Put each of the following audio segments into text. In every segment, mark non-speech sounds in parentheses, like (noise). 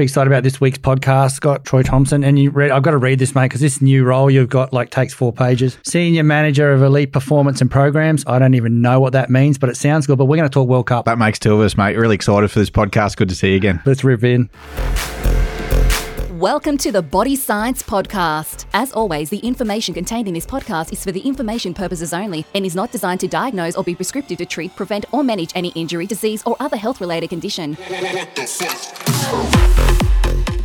Pretty excited about this week's podcast. Scott Troy Thompson, and you read. I've got to read this, mate, because this new role you've got like takes four pages. Senior Manager of Elite Performance and Programs. I don't even know what that means, but it sounds good. But we're going to talk World Cup. That makes two of us, mate. Really excited for this podcast. Good to see you again. Let's rip in. Welcome to the Body Science Podcast. As always, the information contained in this podcast is for the information purposes only and is not designed to diagnose or be prescriptive to treat, prevent, or manage any injury, disease, or other health related condition.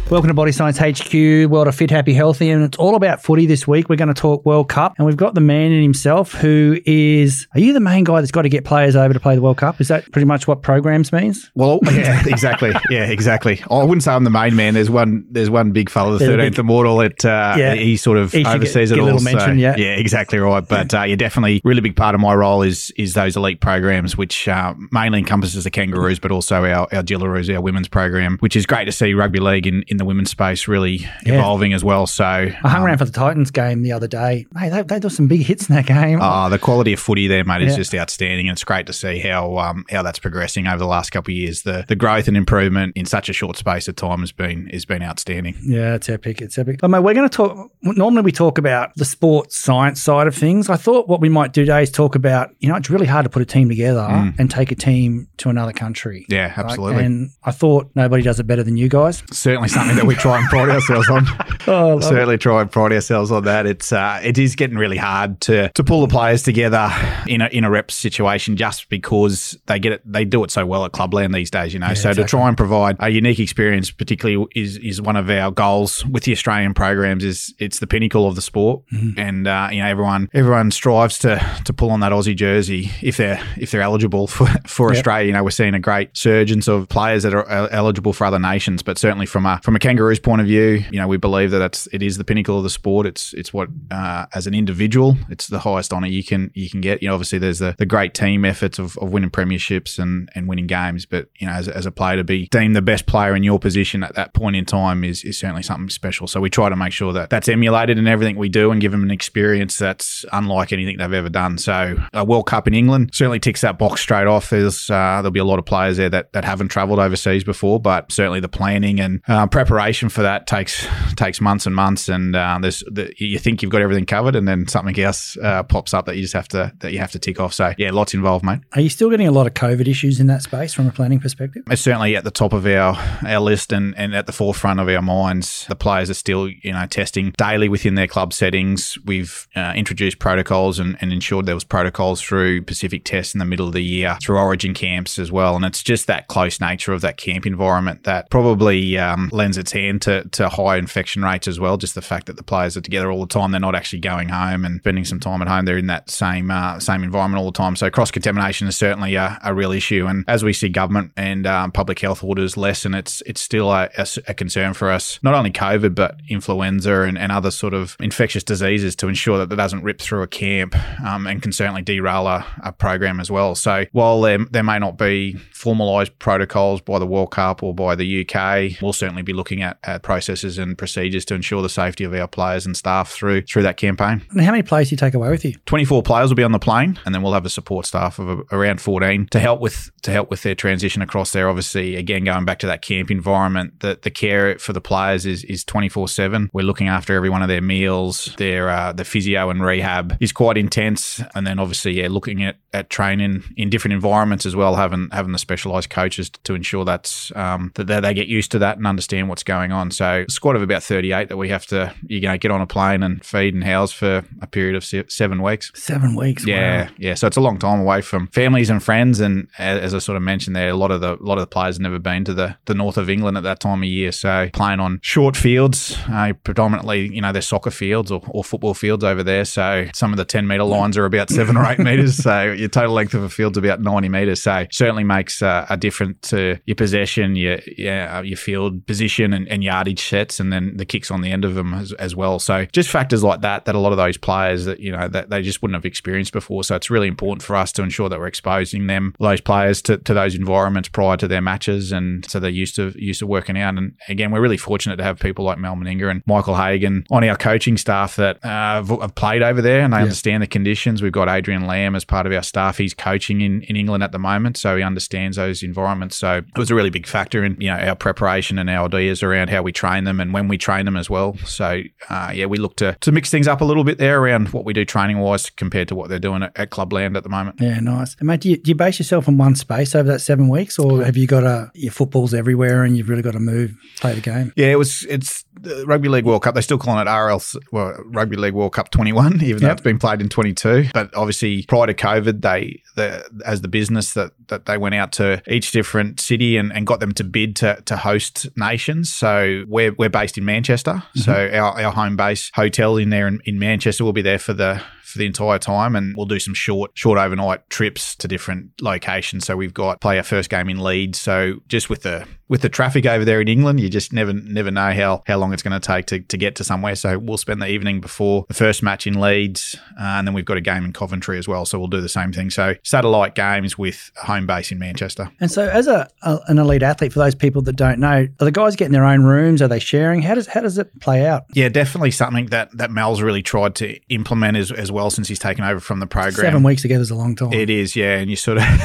Welcome to Body Science HQ, World of Fit, Happy, Healthy, and it's all about footy this week. We're going to talk World Cup, and we've got the man in himself who is. Are you the main guy that's got to get players over to play the World Cup? Is that pretty much what programs means? Well, (laughs) yeah, exactly. Yeah, exactly. I wouldn't say I'm the main man. There's one. There's one big fella, the thirteenth immortal. It uh, Yeah. he sort of He oversees get- it get all. little mention, yeah. yeah, exactly right. But uh, yeah, definitely really big part of my role is is those elite programs, which uh, mainly encompasses the Kangaroos, but also our our Jillaroos, our women's program, which is great to see rugby league in, in the women's space really Yeah. evolving as well. So I hung around for the Titans game the other day. Hey, they, they do some big hits in that game. Uh, the quality of footy there, mate, is Yeah. just outstanding. And it's great to see how um, how that's progressing over the last couple of years. The the growth and improvement in such a short space of time has been has been outstanding. Yeah, it's epic. It's epic. But mate, we're going to talk. Normally, we talk about the sports science side of things. I thought what we might do today is talk about. You know, it's really hard to put a team together and take a team to another country. Mm. Yeah, Right? absolutely. And I thought nobody does it better than you guys. Certainly something that we try and pride ourselves on. (laughs) Oh, love it. Certainly try and pride ourselves on that. It's uh, it is getting really hard to to pull the players together in a in a rep situation just because they get it they do it so well at Clubland these days, you know. so to try and provide a unique experience, particularly is is one of our goals with the Australian programs. Is it's the pinnacle of the sport, Mm-hmm. and uh, you know everyone everyone strives to to pull on that Aussie jersey if they're if they're eligible for for Yep. Australia. You know we're seeing a great surge of players that are uh, eligible for other nations, but certainly from a from a Kangaroos point of view, you know we believe that it's it is the pinnacle of the sport. It's it's what uh, as an individual, it's the highest honour you can you can get. You know obviously there's the, the great team efforts of, of winning premierships and, and winning games, but you know as, as a player to be deemed the best player in your position at that point in time is is certainly something special. So we try to make sure that that's emulated in everything we do and give them an experience that's unlike anything they've ever done. So a World Cup in England certainly ticks that box straight off. There's uh, there'll be a lot of players there that, that haven't travelled overseas before, but certainly the planning and uh, preparation for that takes takes months and months. And uh, there's the, you think you've got everything covered, and then something else uh, pops up that you just have to that you have to tick off. So yeah, lots involved, mate. Are you still getting a lot of COVID issues in that space from a planning perspective? It's certainly at the top of our, our list and, and at the forefront of our minds. The players are still, you know, testing daily within their club settings. We've uh, introduced protocols and, and ensured there was protocols through Pacific Tests in the middle of the year, through Origin camps as well. And it's just that close nature of that camp environment that probably um, lends its hand to, to high infection rates as well. Just the fact that the players are together all the time, they're not actually going home and spending some time at home. They're in that same uh, same environment all the time. So cross contamination is certainly a, a real issue. And as we see government and um, public health orders lessen, it's it's still a concern for us. Not only COVID, but influenza and, and other sort of infectious diseases to ensure that that doesn't rip through a camp um, and can certainly derail a, a program as well. So while there, there may not be formalised protocols by the World Cup or by the UK, we'll certainly be looking at, at processes and procedures to ensure the safety of our players and staff through through that campaign. And how many players do you take away with you? 24 players will be on the plane and then we'll have a support staff of a, around 14 to help with to help with their transition across there obviously again going back to that camp environment the, the care for the players is is 24/7 we're looking after every one of their meals their uh, the physio and rehab is quite intense and then obviously yeah looking at at training in different environments as well having having the specialized coaches to ensure that's um, that they get used to that and understand what's going on so a squad of about 38 that we have to you know get on a plane and feed and house for a period of se- 7 weeks Seven weeks. yeah, Wow. yeah. So it's a long time away from families and friends, and as I sort of mentioned there, a lot of the a lot of the players have never been to the, the north of England at that time of year. So playing on short fields, uh, predominantly, you know, they're soccer fields or, or football fields over there. So some of the ten meter lines are about seven or eight (laughs) meters. So your total length of a field's about ninety meters. So certainly makes uh, a difference to your possession, your yeah, uh, your field position and, and yardage sets, and then the kicks on the end of them as, as well. So just factors like that that a lot of those players that you know that they just wouldn't have experienced before. So it's really important for us to ensure that we're exposing them, those players, to, to those environments prior to their matches, and so they're used to used to working out. And again, we're really fortunate to have people like Mal Meninga and Michael Hagan on our coaching staff that uh, have, have played over there and they understand the conditions. We've got Adrian Lam as part of our staff. He's coaching in, in England at the moment, so he understands those environments. So it was a really big factor in you know our preparation and our around how we train them and when we train them as well. So uh, yeah, we look to to mix things up a little bit there around what we do training wise compared to what they're doing at, at Clubland at the moment. Yeah, nice. And mate, do you, do you base yourself in one space over that seven weeks, or have you got a your footballs everywhere and you've really got to move, play the game? Yeah, it was. It's the Rugby League World Cup. They're still calling it RL, well, Rugby League World Cup 21, (laughs) even though it's been played in 22. But obviously, prior to COVID, they, the, as the business that, that they went out to each different city and, and got them to bid to, to host nations. So we're, we're based in Manchester. Mm-hmm. So our, our home base hotel in there in, in Manchester will be there for the for the entire time, and we'll do some short short overnight trips to different locations. So we've got play our first game in Leeds. So just with the with the traffic over there in England, you just never never know how how long it's going to take to, to get to somewhere. So we'll spend the evening before the first match in Leeds, uh, and then we've got a game in Coventry as well. So we'll do the same thing. So satellite games with home base in Manchester. And so, as a, a an elite athlete, for those people that don't know, are the guys getting their own rooms? Are they sharing? How does how does it play out? Yeah, definitely something that that Mal's really tried to implement as, as well since he's taken over from the program. Seven weeks together is a long time. It is, yeah, and you sort of (laughs)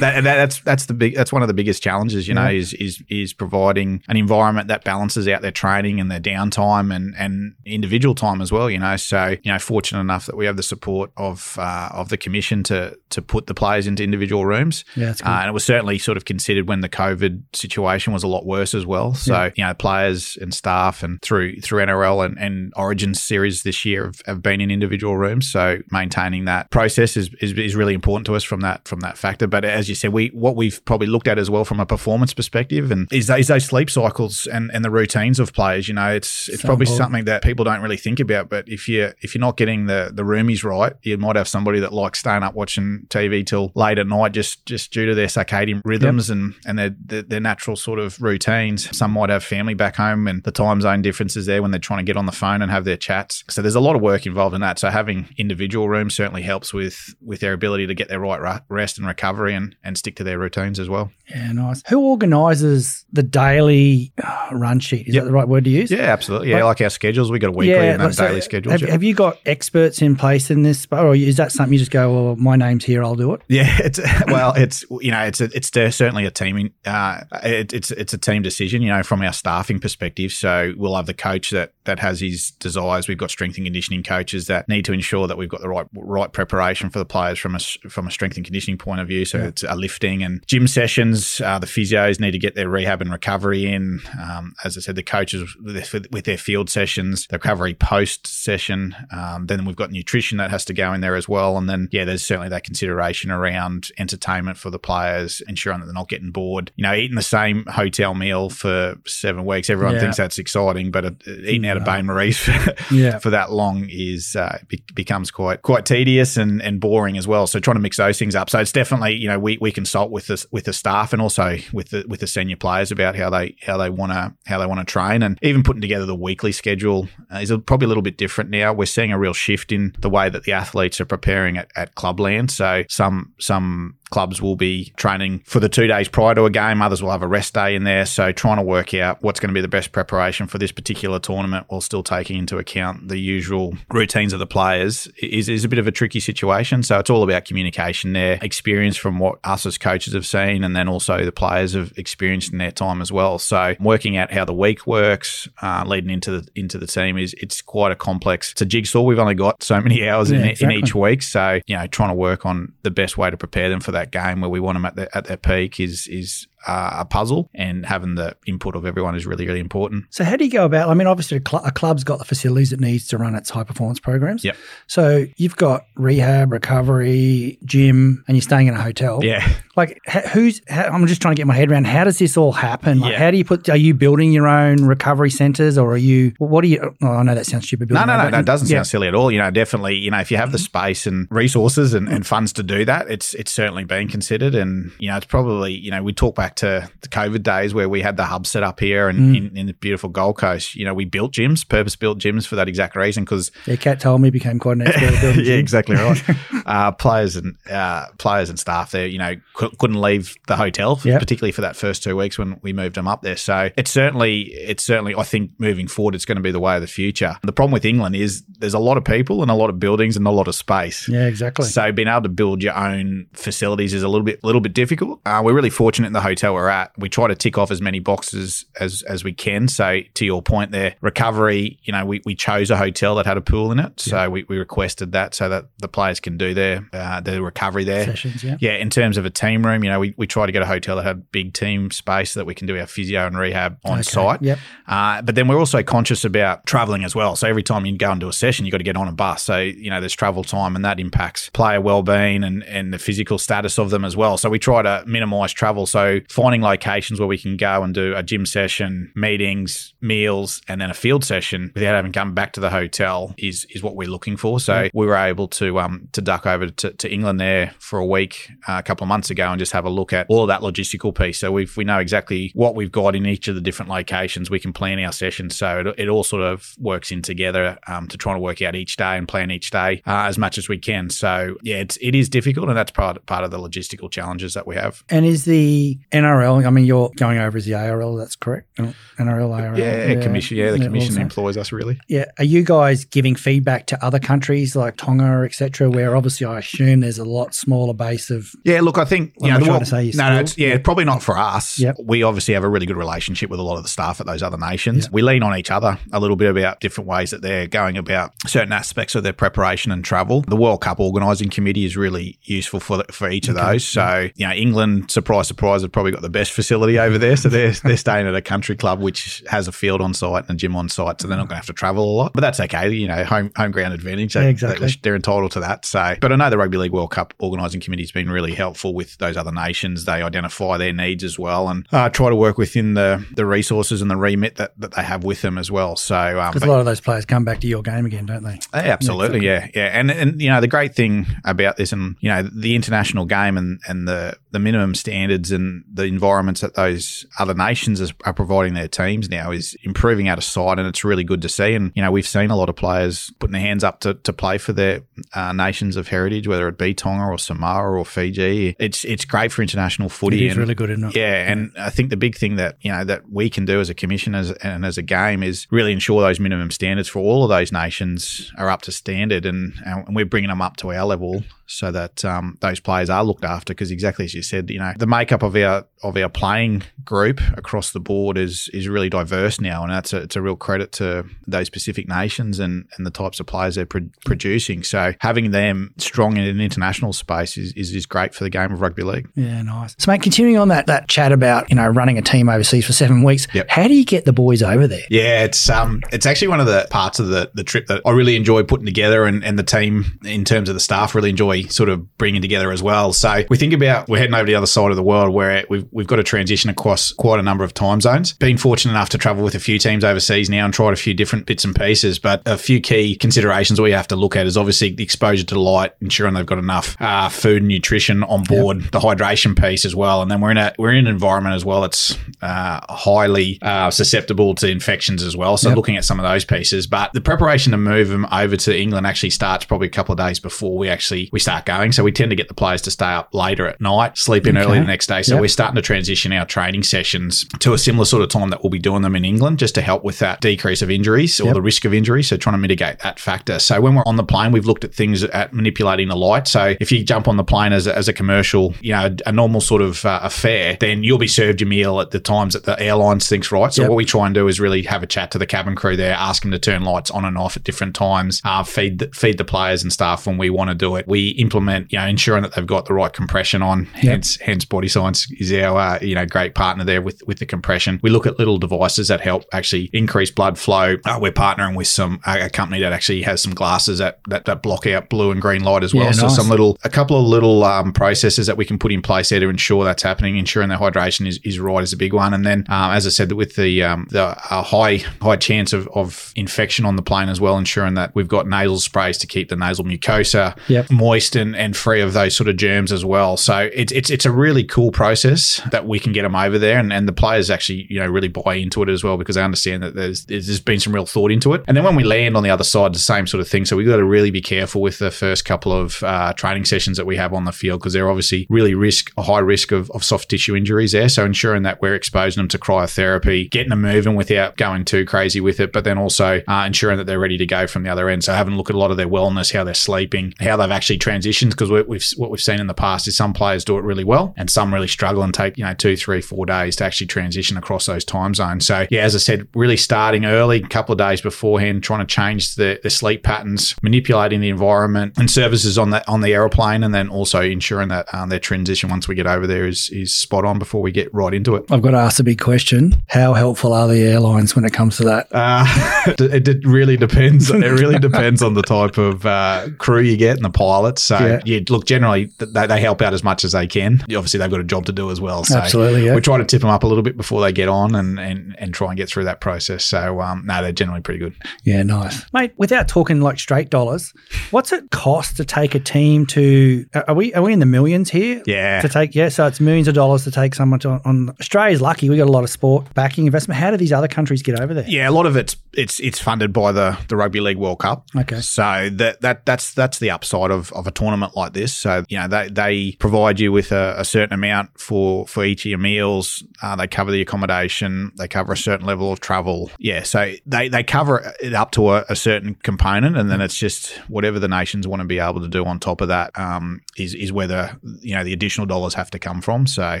that, and that's that's the big that's one of the biggest challenges, you know, is is is providing an environment that balances out their training and their downtime and and individual time as well, you know. So you know, fortunate enough that we have the support of uh, of the commission to to put the players into individual rooms. Yeah. Uh, and it was certainly sort of considered when the COVID situation was a lot worse as well. So you know, players and staff and through through NRL and, and Origin series this year have, have been in individual rooms. So maintaining that process is, is is really important to us from that from that factor. But as you said, we what we've probably looked at as well from a performance perspective and is those, those sleep cycles and, and the routines of players. You know, it's it's probably something that people don't really think about. But if you if you're not getting the the roomies right, you might have somebody that likes staying up watching TV till late at night just just due to their circadian rhythms and and their, their their natural sort of routines. Some might have family back home and the time zone differences there when they're trying to get on the phone and have their chats. So there's a lot of work involved in that. So having individual rooms certainly helps with with their ability to get their right rest and recovery and and stick to their routines as well. Yeah, nice. Who organises the daily uh, run sheet? Is Yep. that the right word to use? Yeah, absolutely. Yeah, Like- like our schedules, we got a weekly and then so daily schedules. Have, yeah. have you got experts in place in this, or is that something you just go, "Well, my name's here, I'll do it"? Yeah, (laughs) it's well, it's you know, it's a, it's certainly a team. Uh, it, it's it's a team decision, you know, from our staffing perspective. So we'll have the coach that that has his desires. We've got strength and conditioning coaches that need to ensure that we've got the right right preparation for the players from a from a strength and conditioning point of view. So it's a lifting and gym sessions. Uh, the physios need to get their rehab and recovery in. Um, as I said, the coaches with their, with their field sessions, the recovery post session. Um, then we've got nutrition that has to go in there as well. And then yeah, there's certainly that consideration around entertainment for the players, ensuring that they're not getting bored. You know, eating the same hotel meal for seven weeks. Everyone Yeah. thinks that's exciting, but uh, eating out of bain-maries for, Yeah. (laughs) for that long is uh, be- becomes quite quite tedious and, and boring as well. So trying to mix those things up. So it's definitely you know we, we consult with the with the staff and also with the with the senior players about how they how they want to how they want to train and even putting together the weekly schedule uh, is probably a little bit different now. We're seeing a real shift in the way that the athletes are preparing at, at clubland. So some some clubs will be training for the two days prior to a game. Others will have a rest day in there. So trying to work out what's going to be the best preparation for this particular tournament while still taking into account the usual routines of the players is, is a bit of a tricky situation. So it's all about communication there, experience from what us as coaches have seen, and then also the players have experienced in their time as well. So working out how the week works, uh, leading into the into the team is it's quite a complex. It's a jigsaw. We've only got so many (laughs) hours in, Yeah, in exactly. each week. So, you know, trying to work on the best way to prepare them for that game where we want them at, the, at their peak is is uh, a puzzle, and having the input of everyone is really, really important. So how do you go about? I mean, obviously, a, cl- a club's got the facilities it needs to run its high performance programs. Yep. So you've got rehab, recovery, gym, and you're staying in a hotel. Yeah. Like, who's? How, I'm just trying to get my head around. How does this all happen? Like, Yeah. how do you put? Are you building your own recovery centers, or are you? What do you? Oh, I know that sounds stupid. No, no, no, no, it doesn't yeah. sound silly at all. You know, definitely, you know, if you have the space and resources and, and funds to do that, it's it's certainly being considered. And, you know, it's probably, you know, we talk back to the COVID days where we had the hub set up here and in, in the beautiful Gold Coast. You know, we built gyms, purpose built gyms for that exact reason because Yeah, Cat told me became quite an (laughs) expert at building. yeah, exactly right. (laughs) uh, players and uh, players and staff there, you know, cou- couldn't leave the hotel, Yep. particularly for that first two weeks when we moved them up there. So it's certainly, it's certainly, I think moving forward, it's going to be the way of the future. The problem with England is there's a lot of people and a lot of buildings and a lot of space. Yeah, exactly. So being able to build your own facilities is a little bit, little bit difficult. Uh, we're really fortunate in the hotel we're at, we try to tick off as many boxes as as we can. So to your point there, recovery, you know, we, we chose a hotel that had a pool in it. So we, we requested that so that the players can do their uh, their recovery there. Sessions, yeah. Yeah, in terms of a team room, you know, we, we try to get a hotel that had big team space so that we can do our physio and rehab on Okay, site. yep. Uh, but then we're also conscious about traveling as well. So every time you go into a session, you've got to get on a bus. So, you know, there's travel time and that impacts player well-being and, and the physical status of them as well. So we try to minimize travel. So finding locations where we can go and do a gym session, meetings, meals, and then a field session without having come back to the hotel is is what we're looking for. So we were able to um to duck over to, to England there for a week uh, a couple of months ago and just have a look at all of that logistical piece. So we we know exactly what we've got in each of the different locations. We can plan our sessions. So it, it all sort of works in together um, to try to work out each day and plan each day uh, as much as we can. So yeah, it's it is difficult, and that's part part of the logistical challenges that we have. And is the NRL? I mean, you're going over as the ARL. That's correct. NRL, ARL. Yeah, commission. Yeah, the commission also. employs us really. Yeah. Are you guys giving feedback to other countries like Tonga, etc., where obviously I assume there's a lot smaller base of Yeah, look, I think you know, the world- to say, no, no, it's, yeah, probably not for us. Yep. We obviously have a really good relationship with a lot of the staff at those other nations. Yep. We lean on each other a little bit about different ways that they're going about certain aspects of their preparation and travel. The World Cup organising committee is really useful for for each of those. So you know, England, surprise, surprise, have probably got the best facility over there. So they're they're staying at a country club which has a field on site and a gym on site, so they're not going to have to travel a lot. But that's okay. You know, home home ground advantage. They- Yeah, exactly. they- they're entitled to that. So, but I know the Rugby League World Cup organising committee has been really helpful with those other nations. They identify their needs as well and uh, try to work within the the resources and the remit that, that they have with them as well. So, um, because a lot of those players come back to your game again, don't they? yeah, absolutely, yeah, yeah, and and you know the great thing about this, and you know the international game and and the the minimum standards and the environments that those other nations are providing their teams now is improving out of sight, and it's really good to see. And you know we've seen a lot of players putting their hands up to, to play for their uh, nations of heritage, whether it be Tonga or Samoa or Fiji. It's it's great for international footy. It is really good, isn't it? yeah, and I think the big thing that you know that we can do as a commission as, and as a game is really ensure those minimum standards for all of those nations are up to standard, and, and we're bringing them up to our level so that um, those players are looked after. Because exactly as you said, you know, the makeup of our of our playing group across the board is is really diverse now, and that's a, it's a real credit to those specific nations and, and the types of players they're pro- producing. So having them strong in an international space is, is is great for the game of rugby league. Yeah, nice. So, mate, continuing on that that chat about you know running a team overseas for seven weeks. Yep. How do you get the boys over there? Yeah, it's um, it's actually one of the parts of the, the trip that I really enjoy putting together, and, and the team in terms of the staff really enjoy sort of bringing together as well. So we think about we're heading over to the other side of the world where we've we've got to transition across quite a number of time zones. Been fortunate enough to travel with a few teams overseas now and tried a few different bits and pieces, but a few key considerations we have to look at is obviously the exposure to light, ensuring they've got enough uh, food and nutrition on board, the hydration piece as well, and then we're in a we're in an environment as well that's uh, highly uh, susceptible to infections as well. So Yep. looking at some of those pieces, but the preparation to move them over to England actually starts probably a couple of days before we actually we start going. So we tend to get the players to stay up later at night, sleep in early the next day. So Yep. we're starting to transition our training sessions to a similar sort of time that we'll be doing them in England, just to help with that decrease of injuries or Yep. the risk of injury. So trying to mitigate that factor. So when we're on the plane, we've looked at things at manipulating the light. So if you jump on the plane as a, as a commercial, you know, a normal sort of uh, affair, then you'll be served your meal at the times that the airlines thinks right. So Yep. what we try and do is really have a chat to the cabin crew there, ask them to turn lights on and off at different times, uh, feed the, feed the players and staff when we want to do it. We implement, you know, ensuring that they've got the right compression on. Hence, hence Body Science is our, uh, you know, great partner there with with the compression. We look at little devices that help actually increase blood flow. Uh, we're partnering with some a, a company that actually has some glasses that, that that block out blue and green light as well. Yeah, so nice. some little a couple of little um, processes that we can put in place there to ensure that's happening. Ensuring that hydration is, is right is a big one. And then, um, as I said, with the um, the high high chance of, of infection on the plane as well, ensuring that we've got nasal sprays to keep the nasal mucosa Yep. moist and, and free of those sort of germs as well. So it's it's it's a really cool process that we can get them over there, and, and the players actually you know really buy into it as well because they understand that there's there's been some real thought into it. And then when we land on the other side, the same sort of thing. So we've got to really be careful with the first couple of uh, training sessions that we have on the field because they're obviously really risk a high risk of, of soft tissue injuries there. So ensuring that we're exposing them to cryotherapy, getting them moving without going too crazy with it, but then also uh, ensuring that they're ready to go from the other end. So having a look at a lot of their wellness, how they're sleeping, how they've actually transitions because we've what we've seen in the past is some players do it really well and some really struggle and take you know two, three, four days to actually transition across those time zones. So yeah, as I said, really starting early, a couple of days beforehand, trying to change the, the sleep patterns, manipulating the environment and services on that on the aeroplane, and then also ensuring that um, their transition once we get over there is is spot on before we get right into it. I've got to ask a big question: How helpful are the airlines when it comes to that? Uh, (laughs) it, it, really depends. It really (laughs) depends on the type of uh, crew you get and the pilots. So yeah, yeah look, generally they, they, help out as much as they can. Obviously, they've got a job to do as well. So Absolutely, yeah. we try to tip them up a little bit before they get on and and, and try and get through that process. So um, no, they're generally pretty good. Yeah, nice, mate. Without talking like straight dollars, what's it cost to take a team to? Are we are we in the millions here? Yeah, to take yeah. So it's millions of dollars to take someone to, on. Australia's lucky. We got a lot of sport backing investment. How do these other countries get over there? Yeah, a lot of it's it's it's funded by the the Rugby League World Cup. Okay, so that that that's that's the upside of, of a tournament like this. So you know they they provide you with a, a certain amount for for each of your meals. Uh, they cover the accommodation. They cover a certain level of travel. Yeah, so they they cover it up to a, a certain component, and then it's just whatever the nations want to be able to do on top of that um, is is whether you know the additional dollars have to come from. So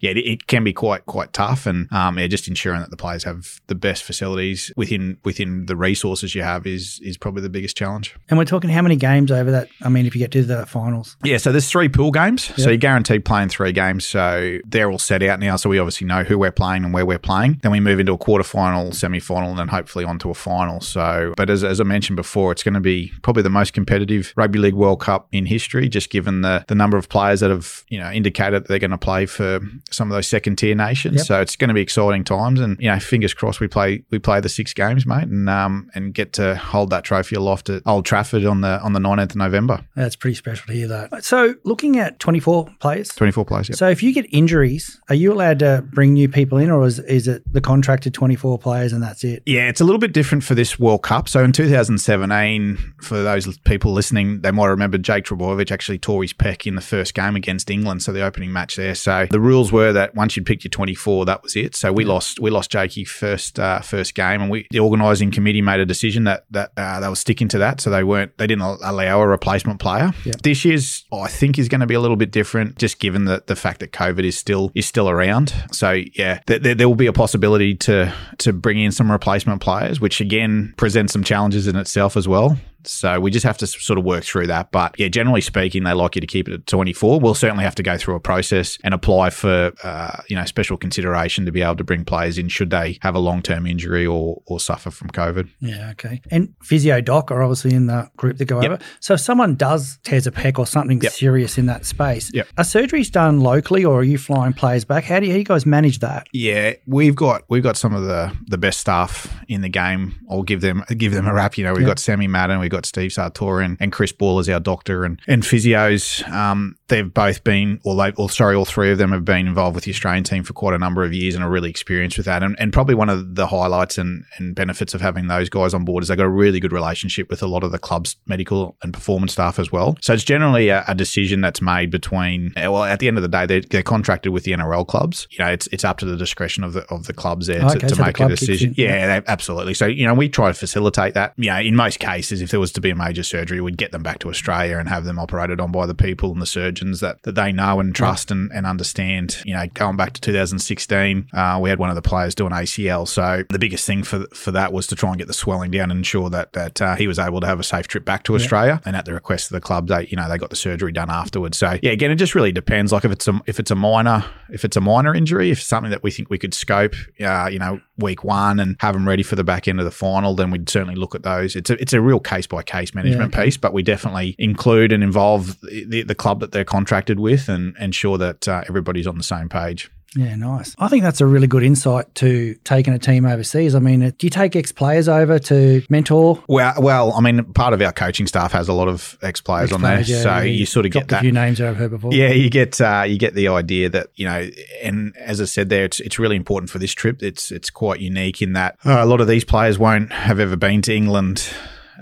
yeah, it, it can be quite quite tough, and um, yeah, just ensuring that the players have the best facilities within within the resources you have is is probably the biggest challenge. And we're talking how many games over that? I mean, if you get to the finals, yeah. So there's three pool games, yep. so you're guaranteed playing three games. So they're all set out now, so we obviously know who we're playing and where we're playing. Then we move into a quarter final, semi final, and then hopefully onto a final. So, but as, as I mentioned before, it's going to be probably the most competitive Rugby League World Cup in history, just given the the number of players that have you know indicated that they're going to play for some of those second tier nations. Yep. So it's going to be exciting times, and you know, fingers crossed we play we play the six games, mate, and um and get to hold that trophy aloft at Old Trafford on the on the 19th of November. That's pretty special to hear that. So looking at 24 players, 24 players. Yep. So if you get injuries, are you allowed to bring new people in, or is is it the contracted 24 players and that's it? Yeah, it's a little bit different for this World Cup. So in 2017, for those people listening, they might remember Jake Trbojevic actually tore his pec in the first game against England, so the opening match there. So the rules were that once you'd picked your 24, that was it. So we lost we lost Jakey first uh, first game, and we the organising committee made a decision that that uh, they were sticking to that. So they weren't they didn't allow a replacement player. Yeah. This year's I think is going to be a little bit different, just given that the fact that COVID is still is still around. So yeah, th- there, there will be a possibility to to bring in some replacement players, which again presents some challenges in itself as well. So we just have to sort of work through that. But yeah, generally speaking, they like you to keep it at 24. We'll certainly have to go through a process and apply for, uh, you know, special consideration to be able to bring players in should they have a long term injury or, or suffer from COVID. Yeah, okay. And physio doc are obviously in the group that go yep. over. So if someone does tears a pec or something yep. serious in that space, yep. are surgeries done locally or are you flying players back? How do you, how do you guys manage that? Yeah, we've got we've got some of the the best staff in the game. I'll give them give them a wrap. You know, we've got Sammy Madden, we've got Steve Sartorin and Chris Ball as our doctor and, and physios. Um, they've both been, or they, or sorry, all three of them have been involved with the Australian team for quite a number of years and are really experienced with that. And, and probably one of the highlights and, and benefits of having those guys on board is they've got a really good relationship with a lot of the club's medical and performance staff as well. So it's generally a, a decision that's made between, well, at the end of the day, they're, they're, contracted with the NRL clubs. You know, it's it's up to the discretion of the of the clubs there to, to so make the a decision. Yeah, absolutely. So you know, we try to facilitate that. You know, in most cases, if there was to be a major surgery, we'd get them back to Australia and have them operated on by the people and the surgeons that, that they know and trust and, and understand. You know, going back to 2016, uh, we had one of the players do an ACL. So the biggest thing for for that was to try and get the swelling down and ensure that that uh, he was able to have a safe trip back to Australia. And at the request of the club, they you know they got the surgery done afterwards. So yeah, again, it just really depends. Like if it's a if it's a minor if it's a minor injury, if something that we think we could scope, uh, you know, week one and have them ready for the back end of the final, then we'd certainly look at those. It's a, it's a real case by case management yeah, okay. piece, but we definitely include and involve the, the club that they're contracted with and ensure that uh, everybody's on the same page. Yeah, nice. I think that's a really good insight to taking a team overseas. I mean, do you take ex players over to mentor? Well, well, I mean, part of our coaching staff has a lot of ex players on there, yeah, so you sort of get that. A few names I've heard before. Yeah, you get uh, you get the idea that you know, and as I said there, it's it's really important for this trip. It's it's quite unique in that uh, a lot of these players won't have ever been to England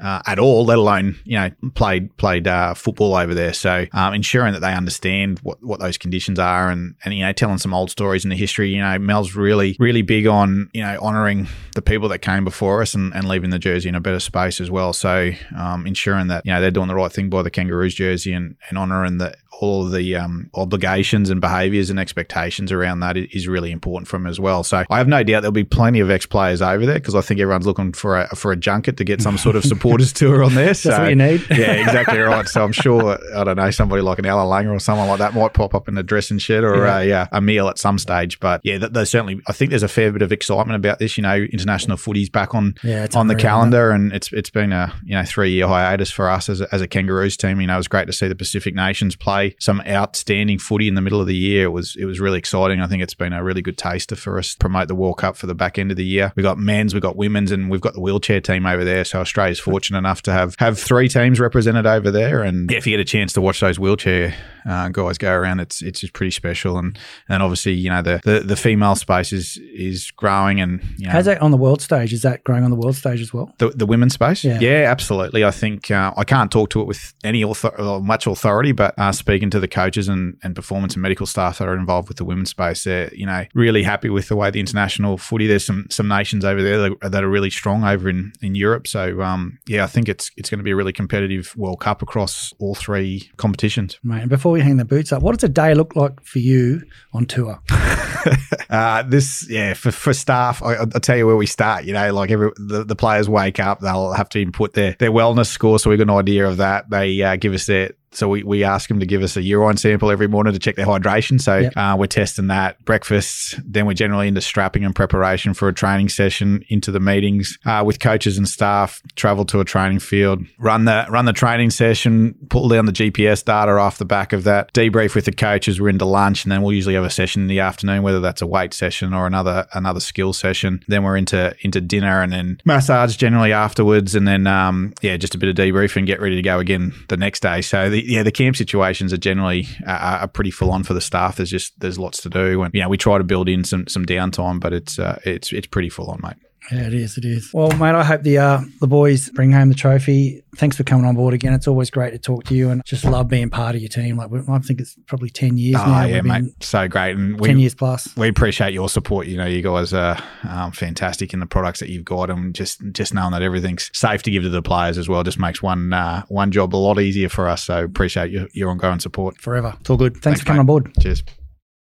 uh, at all, let alone you know played played uh, football over there. So um, ensuring that they understand what, what those conditions are, and and you know telling some old stories in the history. You know, Mal's really really big on you know honouring the people that came before us and, and leaving the jersey in a better space as well. So um, ensuring that you know they're doing the right thing by the Kangaroos jersey and, and honouring the all of the um, obligations and behaviours and expectations around that is really important for him as well. So I have no doubt there'll be plenty of ex players over there because I think everyone's looking for a for a junket to get some sort of supporters (laughs) tour on there. That's so, what you need. (laughs) yeah, exactly (laughs) right. So I'm sure I don't know somebody like an Allan Langer or someone like that might pop up in the dressing shed or yeah. a, uh, a meal at some stage. But yeah, there's certainly I think there's a fair bit of excitement about this. You know, international footy's back on yeah, on the calendar, and it's it's been a you know three year hiatus for us as a, as a Kangaroos team. You know, it was great to see the Pacific Nations play some outstanding footy in the middle of the year. It was it was really exciting. I think it's been a really good taster for us promote the World Cup for the back end of the year. We've got men's, we've got women's, and we've got the wheelchair team over there. So Australia's fortunate enough to have have three teams represented over there. And yeah, if you get a chance to watch those wheelchair uh, guys go around, it's it's just pretty special. And and obviously, you know, the, the, the female space is is growing. And you know, how's that on the world stage? Is that growing on the world stage as well? The, the women's space, yeah, yeah absolutely. I think uh, I can't talk to it with any author- much authority, but uh, speaking to the coaches and, and performance and medical staff that are involved with the women's space, they're you know really happy with the way the international footy. There's some some nations over there that, that are really strong over in, in Europe. So um, yeah, I think it's it's going to be a really competitive World Cup across all three competitions. Right. And before we hang the boots up, what does a day look like for you on tour? (laughs) uh, this, yeah, for, for staff, I, will tell you where we start. You know, like every the, the players wake up, they'll have to input their, their wellness score. So we've got an idea of that. They uh, give us their, so we, we ask them to give us a urine sample every morning to check their hydration. So yep. uh, we're testing that breakfast. Then we're generally into strapping and preparation for a training session, into the meetings uh, with coaches and staff. Travel to a training field, run the run the training session, pull down the GPS data off the back of that, debrief with the coaches. We're into lunch, and then we'll usually have a session in the afternoon, whether that's a weight session or another another skill session. Then we're into into dinner and then massage generally afterwards, and then um, yeah, just a bit of debrief and get ready to go again the next day. So the yeah, the camp situations are generally uh, are pretty full on for the staff. There's just there's lots to do, and you know we try to build in some some downtime, but it's uh, it's it's pretty full on, mate. Yeah, it is. It is. Well, mate, I hope the uh, the boys bring home the trophy. Thanks for coming on board again. It's always great to talk to you, and just love being part of your team. Like I think it's probably ten years oh, now. yeah, mate, so great, and we, ten years plus. We appreciate your support. You know, you guys are um, fantastic in the products that you've got, and just just knowing that everything's safe to give to the players as well just makes one uh, one job a lot easier for us. So appreciate your your ongoing support forever. It's all good. Thanks, Thanks for coming mate. on board. Cheers.